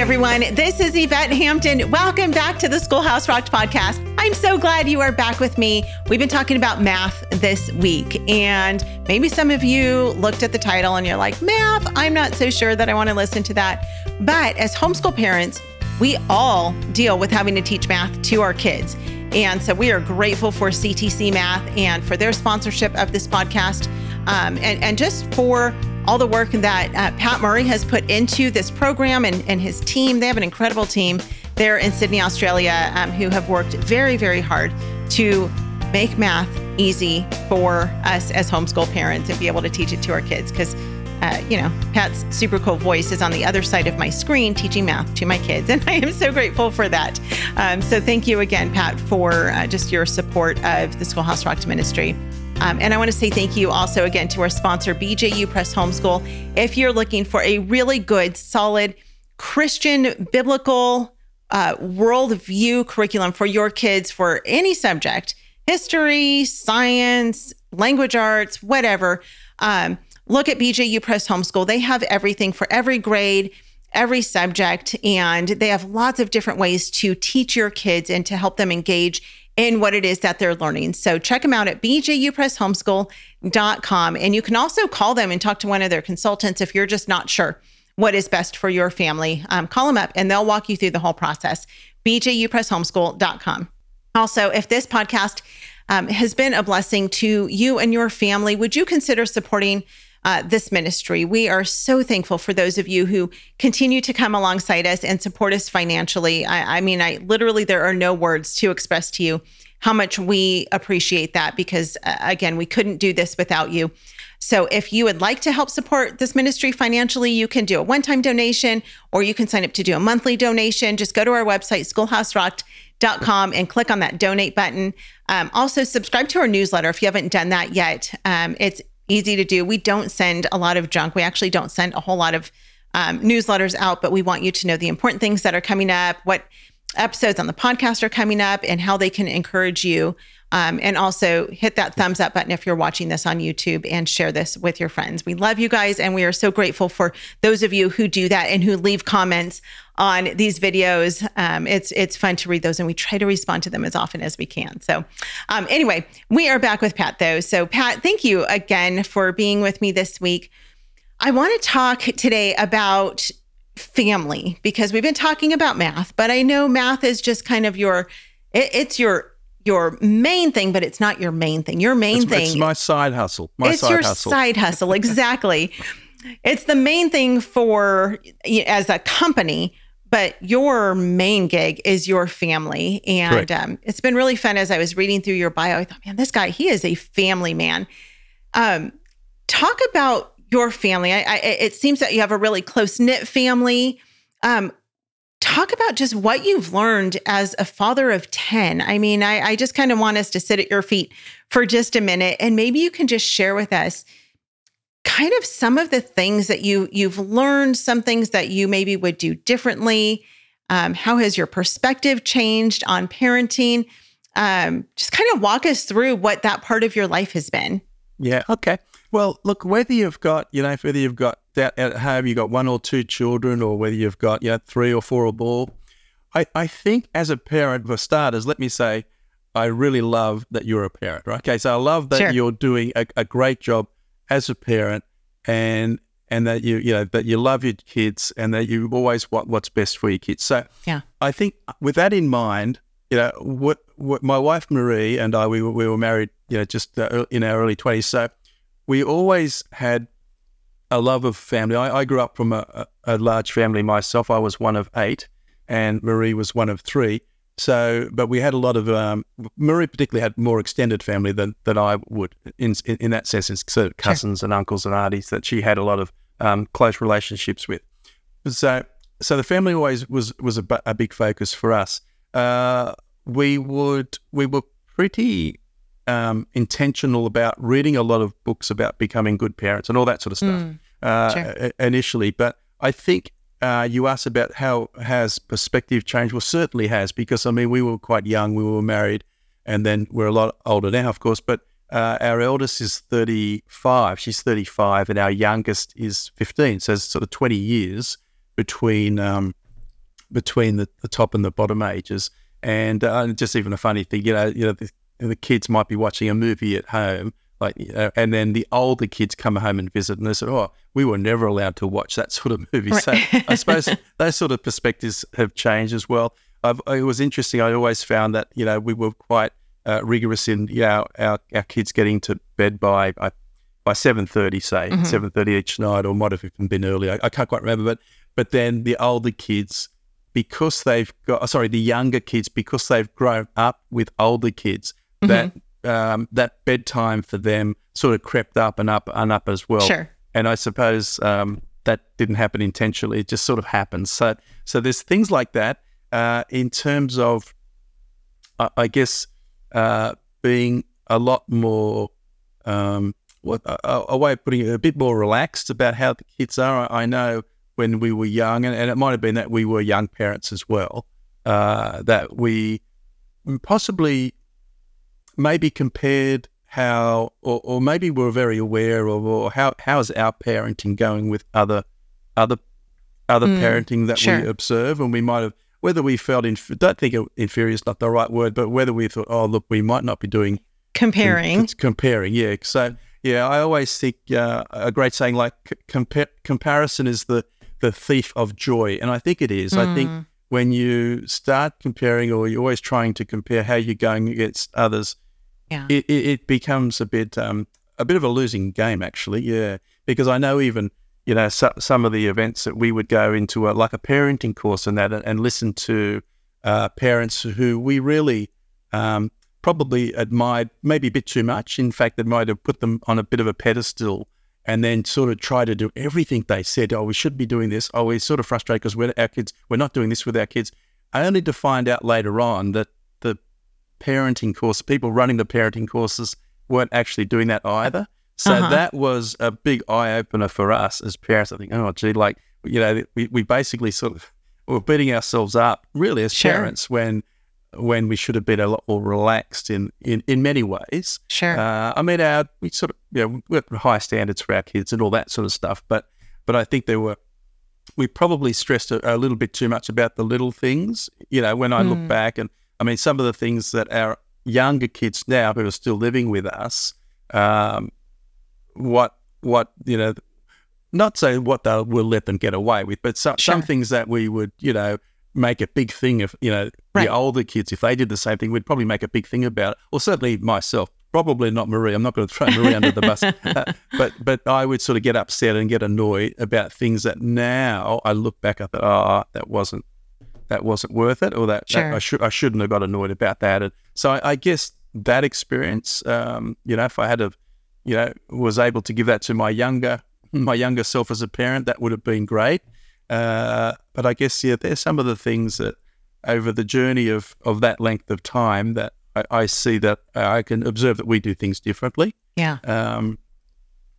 everyone. This is Yvette Hampton. Welcome back to the Schoolhouse Rocked podcast. I'm so glad you are back with me. We've been talking about math this week, and maybe some of you looked at the title and you're like, math, I'm not so sure that I want to listen to that. But as homeschool parents, we all deal with having to teach math to our kids. And so we are grateful for CTC Math and for their sponsorship of this podcast um, and, and just for all the work that uh, Pat Murray has put into this program and, and his team. They have an incredible team there in Sydney, Australia, um, who have worked very, very hard to make math easy for us as homeschool parents and be able to teach it to our kids. Because, uh, you know, Pat's super cool voice is on the other side of my screen teaching math to my kids. And I am so grateful for that. Um, so thank you again, Pat, for uh, just your support of the Schoolhouse Rocked Ministry. Um, and I want to say thank you also again to our sponsor, BJU Press Homeschool. If you're looking for a really good, solid Christian biblical uh, worldview curriculum for your kids for any subject history, science, language arts, whatever um, look at BJU Press Homeschool. They have everything for every grade, every subject, and they have lots of different ways to teach your kids and to help them engage in what it is that they're learning. So check them out at bjupresshomeschool.com. And you can also call them and talk to one of their consultants if you're just not sure what is best for your family. Um, call them up and they'll walk you through the whole process. bjupresshomeschool.com. Also, if this podcast um, has been a blessing to you and your family, would you consider supporting uh, this ministry. We are so thankful for those of you who continue to come alongside us and support us financially. I, I mean, I literally, there are no words to express to you how much we appreciate that because, uh, again, we couldn't do this without you. So, if you would like to help support this ministry financially, you can do a one time donation or you can sign up to do a monthly donation. Just go to our website, schoolhouserocked.com, and click on that donate button. Um, also, subscribe to our newsletter if you haven't done that yet. Um, it's easy to do. We don't send a lot of junk. We actually don't send a whole lot of um, newsletters out, but we want you to know the important things that are coming up, what episodes on the podcast are coming up, and how they can encourage you. Um, and also hit that thumbs up button if you're watching this on YouTube and share this with your friends. We love you guys, and we are so grateful for those of you who do that and who leave comments on these videos. Um, it's it's fun to read those, and we try to respond to them as often as we can. So, um, anyway, we are back with Pat though. So, Pat, thank you again for being with me this week. I want to talk today about family because we've been talking about math, but I know math is just kind of your it, it's your your main thing, but it's not your main thing. Your main it's, thing. It's my side hustle. My it's side your hustle. side hustle, exactly. it's the main thing for as a company, but your main gig is your family. And um, it's been really fun as I was reading through your bio. I thought, man, this guy, he is a family man. Um, talk about your family. I, I, it seems that you have a really close knit family. Um, talk about just what you've learned as a father of 10. I mean, I, I just kind of want us to sit at your feet for just a minute and maybe you can just share with us kind of some of the things that you you've learned, some things that you maybe would do differently. Um, how has your perspective changed on parenting? Um, just kind of walk us through what that part of your life has been. Yeah. Okay. Well, look, whether you've got, you know, whether you've got that at home, you've got one or two children, or whether you've got, you know, three or four or more, I, I think as a parent, for starters, let me say, I really love that you're a parent, right? Okay. So I love that Sure. you're doing a, a great job as a parent and and that you you know that you love your kids and that you always want what's best for your kids. So Yeah. I think with that in mind, you know, what, what my wife Marie and I we were, we were married, you know, just uh, in our early twenties. So we always had a love of family. I, I grew up from a, a, large family myself. I was one of eight, and Marie was one of three. So, but we had a lot of um, Marie particularly had more extended family than than I would in in, in that sense, as sort of cousins and uncles and aunties that she had a lot of um, close relationships with. So, so the family always was was a, a big focus for us. Uh, we would we were pretty um, intentional about reading a lot of books about becoming good parents and all that sort of stuff Mm, uh, sure. initially. But I think uh, you asked about how has perspective changed. Well, certainly has because I mean we were quite young. We were married, and then we're a lot older now, of course. But uh, our eldest is thirty-five. She's thirty-five, and our youngest is fifteen. So it's sort of twenty years between um, between the, the top and the bottom ages. And uh, just even a funny thing, you know, you know, the, the kids might be watching a movie at home, like, uh, and then the older kids come home and visit, and they say, "Oh, we were never allowed to watch that sort of movie." Right. So I suppose those sort of perspectives have changed as well. I've, it was interesting. I always found that you know we were quite uh, rigorous in you know, our our kids getting to bed by by seven thirty, say mm-hmm. seven thirty each night, or might have even been earlier. I, I, can't quite remember, but but then the older kids, because they've got sorry, the younger kids, because they've grown up with older kids, mm-hmm. that um, that bedtime for them sort of crept up and up and up as well. Sure. And I suppose um, that didn't happen intentionally; it just sort of happens. So so there's things like that uh, in terms of, I, I guess, uh, being a lot more. Um, what a, a, way of putting it, a bit more relaxed about how the kids are. I, I know when we were young, and, and, it might have been that we were young parents as well, uh, that we possibly maybe compared how, or, or maybe we're very aware of, or how how's our parenting going with other other other mm, parenting that sure. we observe, and we might have whether we felt inf- don't think inferior is not the right word, but whether we thought, oh look, we might not be doing comparing, comparing, yeah. So yeah, I always think uh, a great saying like compa- comparison is the the thief of joy, and I think it is. Mm. I think mm. when you start comparing, or you're always trying to compare how you're going against others, yeah. it, it, it becomes a bit um, a bit of a losing game, actually. Yeah, because I know even you know so, some of the events that we would go into, a, like a parenting course and that, and, and listen to uh, parents who we really um, probably admired maybe a bit too much. In fact, it might have put them on a bit of a pedestal and then sort of try to do everything they said. Oh, we should be doing this. Oh, we're sort of frustrated because we're our kids. We're not doing this with our kids. I only to find out later on that parenting course, people running the parenting courses, weren't actually doing that either. So uh-huh. that was a big eye opener for us as parents. I think, oh, gee, like you know, we, we basically sort of were beating ourselves up really as sure. parents when when we should have been a lot more relaxed in in, in many ways. Sure. Uh, I mean, our we sort of you know we have high standards for our kids and all that sort of stuff, but but I think there were we probably stressed a, a little bit too much about the little things. You know, when I mm. look back and I mean some of the things that our younger kids now who are still living with us, um, what what you know. Not say what they will let them get away with, but some, sure. some things that we would, you know, make a big thing of you know right. the older kids if they did the same thing we'd probably make a big thing about it or certainly myself probably not marie i'm not going to throw marie under the bus uh, but but i would sort of get upset and get annoyed about things that now i look back at that oh that wasn't that wasn't worth it or that, sure. that i should i shouldn't have got annoyed about that and so i, I guess that experience um, you know if i had a you know was able to give that to my younger my younger self as a parent that would have been great uh, but I guess yeah, there's some of the things that over the journey of of that length of time that I, I see that I can observe that we do things differently. Yeah. Um,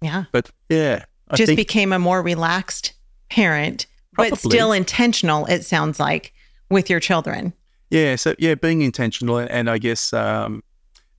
yeah. But yeah, I just think, became a more relaxed parent, probably. but still intentional. It sounds like with your children. Yeah. So yeah, being intentional and, and I guess um,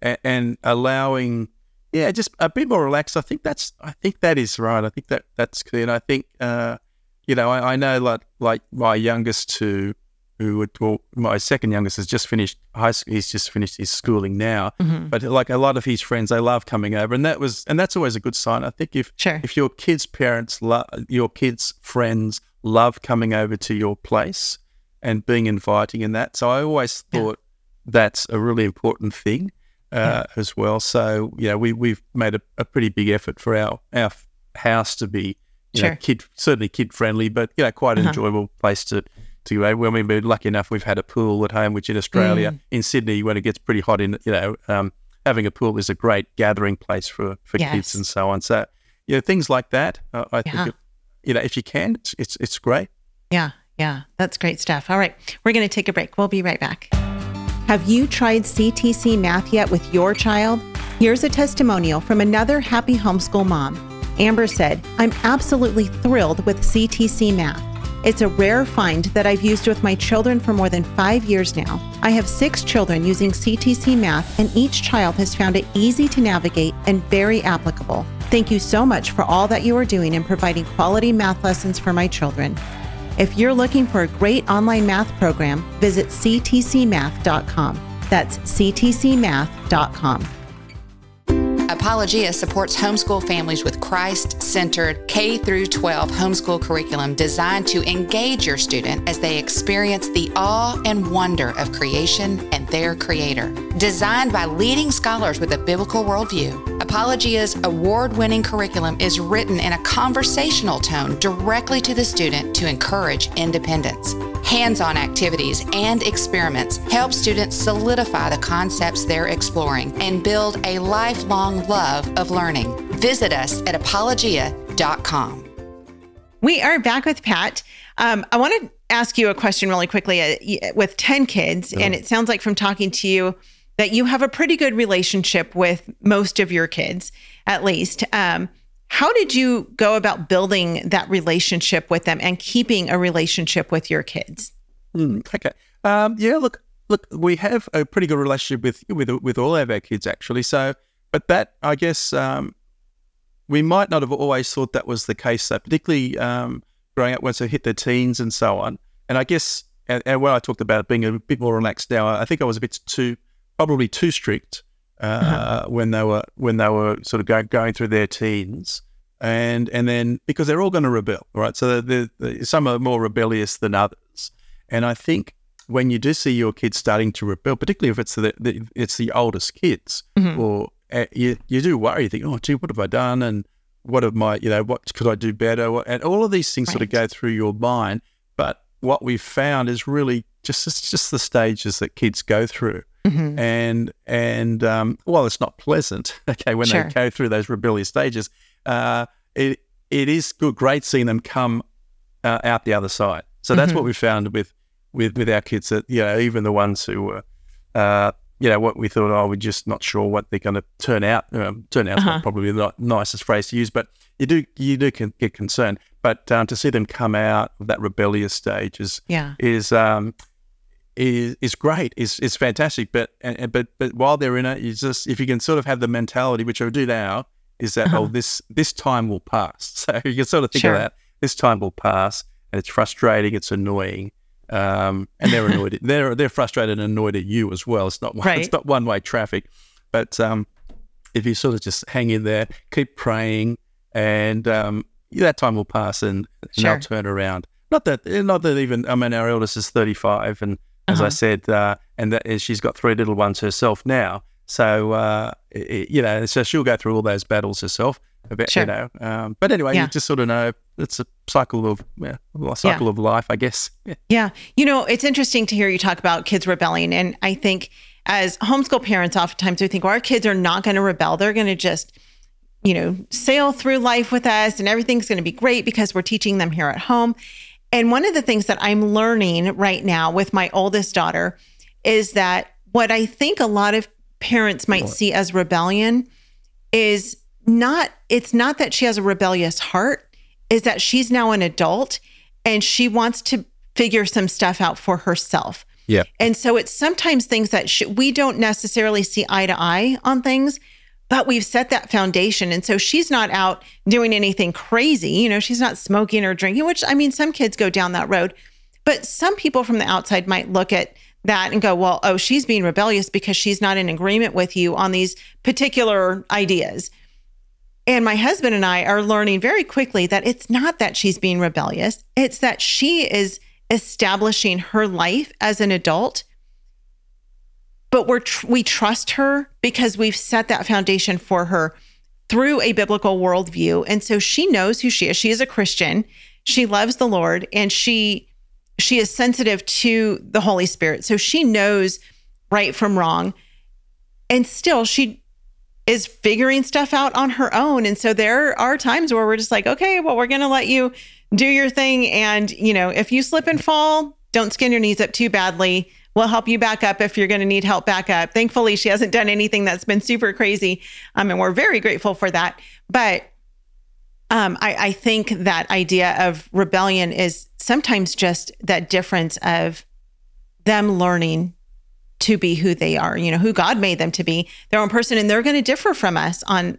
and, and allowing yeah, just a bit more relaxed. I think that's I think that is right. I think that that's clear. And I think uh, you know, I, I, know like like my youngest two, who would well, my second youngest has just finished high school. He's just finished his schooling now. Mm-hmm. But like a lot of his friends, they love coming over, and that was and that's always a good sign. I think if sure. if your kids' parents, lo- your kids' friends love coming over to your place and being inviting in that. So I always thought yeah. that's a really important thing. Uh, yeah. as well. So yeah, we we've made a, a, pretty big effort for our our house to be you sure. know, kid certainly kid friendly, but you know, quite an uh-huh. enjoyable place to to go. Well, we've been lucky enough; we've had a pool at home, which in Australia, mm. in Sydney, when it gets pretty hot, in you know, um, having a pool is a great gathering place for for yes. kids and so on. So, you know, things like that. Uh, I yeah. think, it, you know, if you can, it's, it's it's great. Yeah, yeah, that's great stuff. All right, we're going to take a break. We'll be right back. Have you tried CTC math yet with your child? Here's a testimonial from another happy homeschool mom. Amber said, I'm absolutely thrilled with CTC Math. It's a rare find that I've used with my children for more than five years now. I have six children using CTC Math, and each child has found it easy to navigate and very applicable. Thank you so much for all that you are doing in providing quality math lessons for my children. If you're looking for a great online math program, visit ctcmath.com. That's ctcmath.com. Apologia supports homeschool families with Christ-centered K through 12 homeschool curriculum designed to engage your student as they experience the awe and wonder of creation and their creator. Designed by leading scholars with a biblical worldview, Apologia's award-winning curriculum is written in a conversational tone directly to the student to encourage independence. Hands-on activities and experiments help students solidify the concepts they're exploring and build a lifelong love of learning. Visit us at apologia.com. We are back with Pat. Um, I want to ask you a question really quickly. Uh, with 10 kids, and it sounds like from talking to you that you have a pretty good relationship with most of your kids, at least. Um, how did you go about building that relationship with them and keeping a relationship with your kids? Mm, okay. Um, yeah. Look, look, we have a pretty good relationship with with with all of our kids actually. So, but that I guess um, we might not have always thought that was the case. So, particularly um, growing up once they hit their teens and so on. And I guess, and, and when I talked about being a bit more relaxed now, I think I was a bit too, probably too strict uh, uh-huh. when they were when they were sort of go, going through their teens, and and then because they're all going to rebel, right? So they're, they're, some are more rebellious than others, and I think when you do see your kids starting to rebel, particularly if it's the, the it's the oldest kids, mm-hmm. or uh, you you do worry. You think, oh, gee, what have I done? And what have my you know what could I do better? And all of these things right. sort of go through your mind. But what we've found is really just it's just the stages that kids go through Mm-hmm. And and um, while it's not pleasant, okay, when sure. they go through those rebellious stages, uh, it it is good, great seeing them come uh, out the other side. So that's mm-hmm. what we found with with with our kids. That you know, even the ones who were, uh, you know, what we thought, oh, we're just not sure what they're going to turn out. Um, turn out uh-huh. probably the nicest phrase to use, but you do you do get concerned. But um, to see them come out of that rebellious stage is yeah. is um, is is great, is is fantastic. But and, but but while they're in it, you just if you can sort of have the mentality, which I do now, is that uh-huh. oh this this time will pass. So you can sort of think sure. of that. This time will pass, and it's frustrating, it's annoying, um, and they're annoyed. they're they're frustrated and annoyed at you as well. It's not one, right. it's not one way traffic, but um, if you sort of just hang in there, keep praying, and um, that time will pass, and, and they'll turn around. Not that, not that even. I mean, our eldest is thirty-five, and as uh-huh. I said, uh, and that she's got three little ones herself now. So uh, it, you know, so she'll go through all those battles herself. Bit, sure. You know, um, but anyway, yeah. you just sort of know it's a cycle of yeah, a cycle yeah. of life, I guess. Yeah. yeah, you know, it's interesting to hear you talk about kids rebelling, and I think as homeschool parents, oftentimes we think, well, our kids are not going to rebel; they're going to just you know, sail through life with us and everything's going to be great because we're teaching them here at home. And one of the things that I'm learning right now with my oldest daughter is that what I think a lot of parents might see as rebellion is not it's not that she has a rebellious heart is that she's now an adult and she wants to figure some stuff out for herself. Yeah. And so it's sometimes things that she, we don't necessarily see eye to eye on things, but we've set that foundation. And so she's not out doing anything crazy. You know, she's not smoking or drinking, which I mean, some kids go down that road. But some people from the outside might look at that and go, well, oh, she's being rebellious because she's not in agreement with you on these particular ideas. And my husband and I are learning very quickly that it's not that she's being rebellious, it's that she is establishing her life as an adult but we're tr- we trust her because we've set that foundation for her through a biblical worldview. And so she knows who she is. She is a christian. She loves the lord and she she is sensitive to the holy spirit. So she knows right from wrong. And still she is figuring stuff out on her own. And so there are times where we're just like okay well we're going to let you do your thing. And you know if you slip and fall don't skin your knees up too badly We'll help you back up if you're going to need help back up. Thankfully, she hasn't done anything that's been super crazy. Um, and we're very grateful for that. But um, I, I think that idea of rebellion is sometimes just that difference of them learning to be who they are, you know, who God made them to be, their own person, and they're going to differ from us on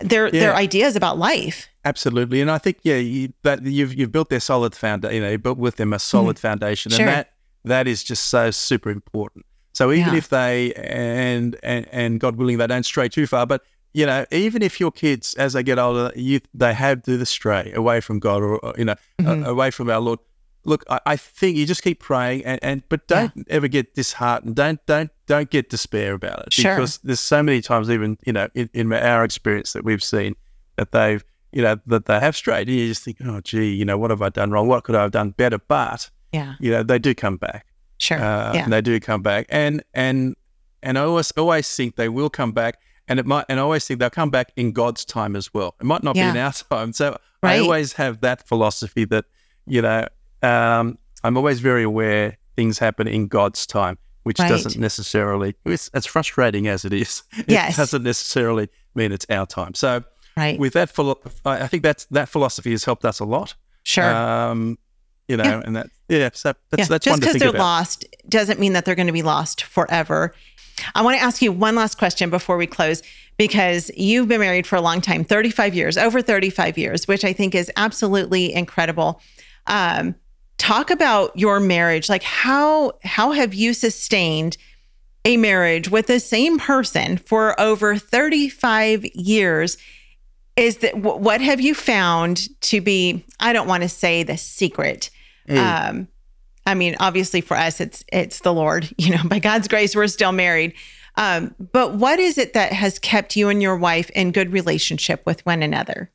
their yeah. their ideas about life. Absolutely, and I think yeah, you, that you've you've built their solid foundation. You know, you built with them a solid mm-hmm. foundation, sure. and that that is just so super important. So even yeah. if they and, and and God willing they don't stray too far, but you know, even if your kids as they get older, you they have to the stray away from God or, or you know mm-hmm. uh, away from our Lord. Look, I, I, think you just keep praying and, and but don't yeah. ever get disheartened. Don't don't don't get despair about it sure. because there's so many times even you know in, in our experience that we've seen that they've you know that they have strayed. And you just think, oh gee, you know what have I done wrong? What could I have done better? But yeah, you know they do come back. Sure. Uh, yeah. They do come back, and and and I always always think they will come back, and it might, and I always think they'll come back in God's time as well. It might not yeah. be in our time. So right. I always have that philosophy that you know um, I'm always very aware things happen in God's time, which right. doesn't necessarily. It's as frustrating as it is. It yes. doesn't necessarily mean it's our time. So right. with that, I think that's that philosophy has helped us a lot. Sure. Um, you know, yeah. and that yeah, so that's yeah. that's just because they're about. lost doesn't mean that they're going to be lost forever. I want to ask you one last question before we close because you've been married for a long time 35 years, over 35 years, which I think is absolutely incredible. Um, talk about your marriage. Like, how, how have you sustained a marriage with the same person for over 35 years? Is that what have you found to be? I don't want to say the secret. Mm. Um, I mean, obviously for us, it's it's the Lord. You know, by God's grace, we're still married. Um, but what is it that has kept you and your wife in good relationship with one another?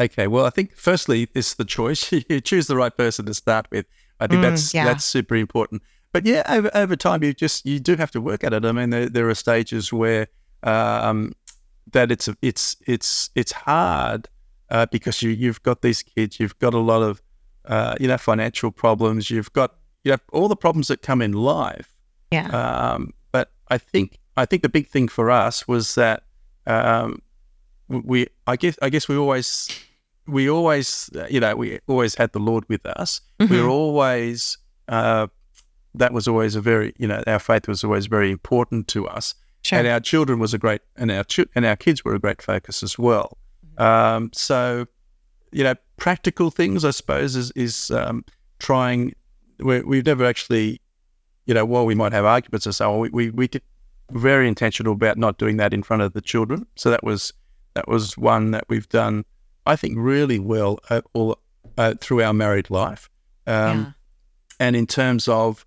Okay, well, I think firstly, it's the choice. you choose the right person to start with. I think mm, that's yeah. that's super important. But yeah, over, over time, you just you do have to work at it. I mean, there, there are stages where um, that it's it's it's it's hard uh, because you you've got these kids, you've got a lot of uh, you know financial problems, you've got you have all the problems that come in life. Yeah. Um, but I think I think the big thing for us was that um, we I guess I guess we always we always you know we always had the Lord with us. Mm-hmm. We were always uh, that was always a very you know our faith was always very important to us. Sure. And our children was a great and our ch- and our kids were a great focus as well. Mm-hmm. Um, so you know practical things I suppose is is um, trying we have never actually, you know, while we might have arguments and so we, we, we did very intentional about not doing that in front of the children. So that was that was one that we've done, I think, really well uh, all uh, through our married life. Um, yeah. And in terms of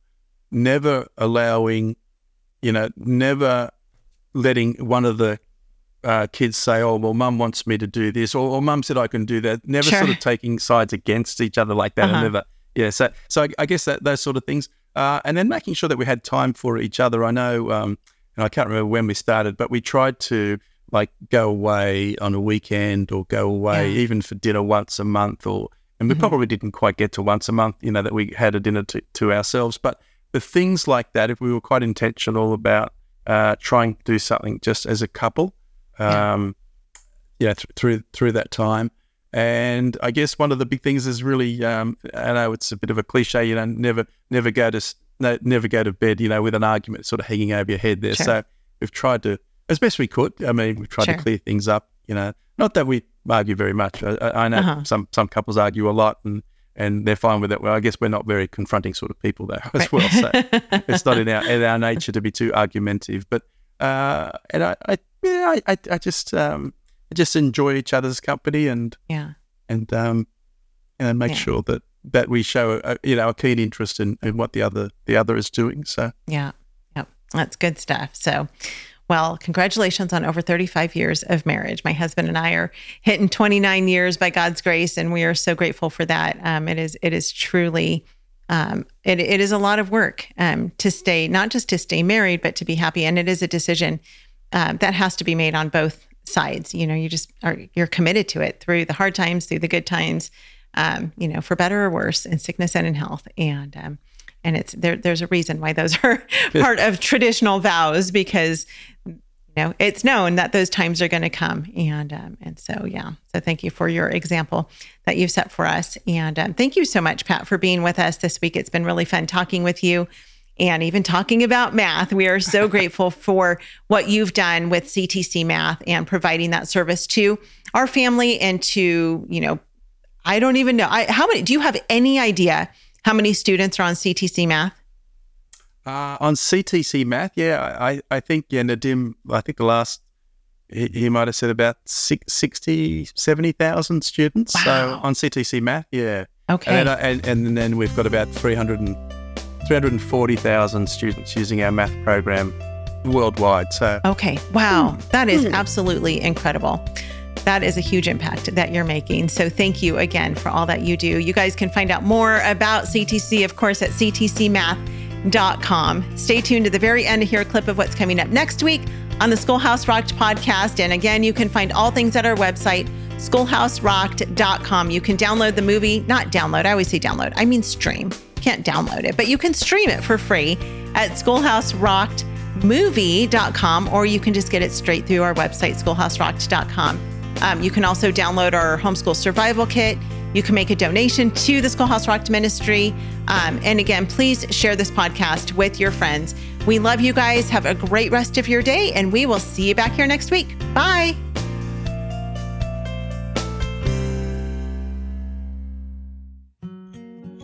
never allowing, you know, never letting one of the uh, kids say, "Oh, well, Mum wants me to do this," or, or "Mum said I can do that." Never sure. sort of taking sides against each other like that, uh-huh. and never yeah, so so I, I guess that those sort of things, uh, and then making sure that we had time for each other. I know, um, and I can't remember when we started, but we tried to like go away on a weekend or go away yeah. even for dinner once a month, or and we mm-hmm. probably didn't quite get to once a month, you know, that we had a dinner to, to ourselves. But the things like that, if we were quite intentional about uh, trying to do something just as a couple, um, yeah, yeah th- through through that time. And I guess one of the big things is really, um, I know it's a bit of a cliche, you know, never, never go to, no, never go to bed, you know, with an argument sort of hanging over your head there. Sure. So we've tried to, as best we could. I mean, we've tried sure. to clear things up. You know, not that we argue very much. I, I know uh-huh. some some couples argue a lot, and and they're fine with it. Well, I guess we're not very confronting sort of people though as right. well. So it's not in our in our nature to be too argumentative. But uh, and I, I yeah, I, I just um, I just enjoy each other's company and yeah and um, and make Yeah. sure that that we show a, you know a keen interest in, in what the other the other is doing. So Yeah. Yep. That's good stuff. So, well, congratulations on over 35 years of marriage. My husband and I are hitting 29 years by God's grace, and we are so grateful for that. Um, it is it is truly um, it, it is a lot of work um, to stay not just to stay married, but to be happy, and it is a decision um, that has to be made on both sides. You know, you just are you're committed to it through the hard times, through the good times. Um, you know, for better or worse, in sickness and in health, and um, and it's there. There's a reason why those are part of traditional vows because you know it's known that those times are going to come, and um, and so yeah. So thank you for your example that you've set for us, and um, thank you so much, Pat, for being with us this week. It's been really fun talking with you. And even talking about math. We are so grateful for what you've done with CTC Math and providing that service to our family and to, you know, I don't even know. I, how many do you have any idea how many students are on CTC Math? Uh, on CTC Math, yeah, I, I think, yeah, Nadim, I think the last, he, he might have said about 60, 70,000 students. Wow. So on CTC Math, yeah. Okay. And then, and, and then we've got about 300 and, 340,000 students using our math program worldwide. So, okay. Wow. Hmm. That is hmm. absolutely incredible. That is a huge impact that you're making. So thank you again for all that you do. You guys can find out more about CTC, of course, at ctcmath.com. Stay tuned to the very end to hear a clip of what's coming up next week on the Schoolhouse Rocked podcast. And again, you can find all things at our website, schoolhouserocked.com. You can download the movie, not download, I always say download, I mean stream. Can't download it, but you can stream it for free at schoolhouserockedmovie.com or you can just get it straight through our website, schoolhouserocked.com. Um, you can also download our homeschool survival kit. You can make a donation to the Schoolhouse Rocked Ministry. Um, and again, please share this podcast with your friends. We love you guys. Have a great rest of your day, and we will see you back here next week. Bye.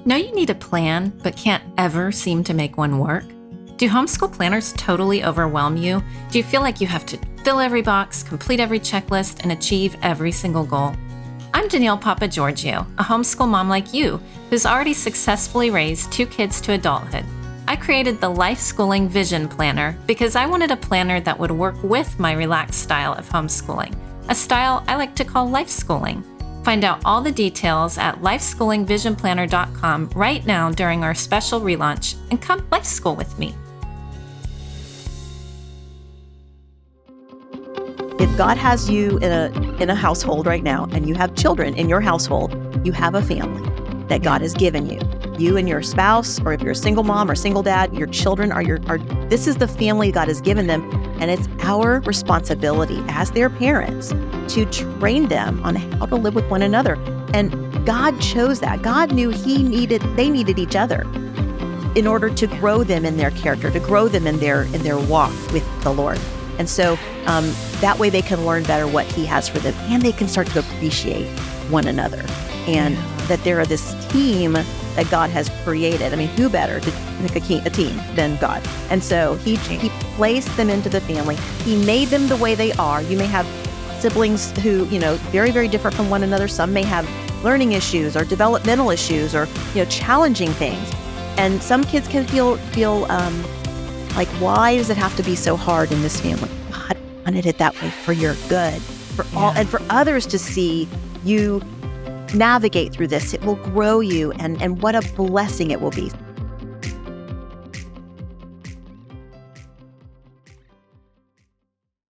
Know you need a plan, but can't ever seem to make one work? Do homeschool planners totally overwhelm you? Do you feel like you have to fill every box, complete every checklist, and achieve every single goal? I'm Danielle Papageorgiou, a homeschool mom like you who's already successfully raised two kids to adulthood. I created the Life Schooling Vision Planner because I wanted a planner that would work with my relaxed style of homeschooling, a style I like to call life schooling. Find out all the details at lifeschoolingvisionplanner.com right now during our special relaunch and come life school with me. If God has you in a in a household right now and you have children in your household, you have a family that God has given you. You and your spouse, or if you're a single mom or single dad, your children are your are this is the family God has given them. And it's our responsibility as their parents to train them on how to live with one another. And God chose that. God knew He needed they needed each other in order to grow them in their character, to grow them in their in their walk with the Lord. And so um, that way they can learn better what He has for them and they can start to appreciate one another and that there are this team that God has created. I mean, who better to pick a, a team than God? And so he, he placed them into the family. He made them the way they are. You may have siblings who, you know, very, very different from one another. Some may have learning issues or developmental issues or, you know, challenging things. And some kids can feel, feel, um, like, why does it have to be so hard in this family? God wanted it that way for your good, for yeah. all, and for others to see you navigate through this. It will grow you, and, and what a blessing it will be.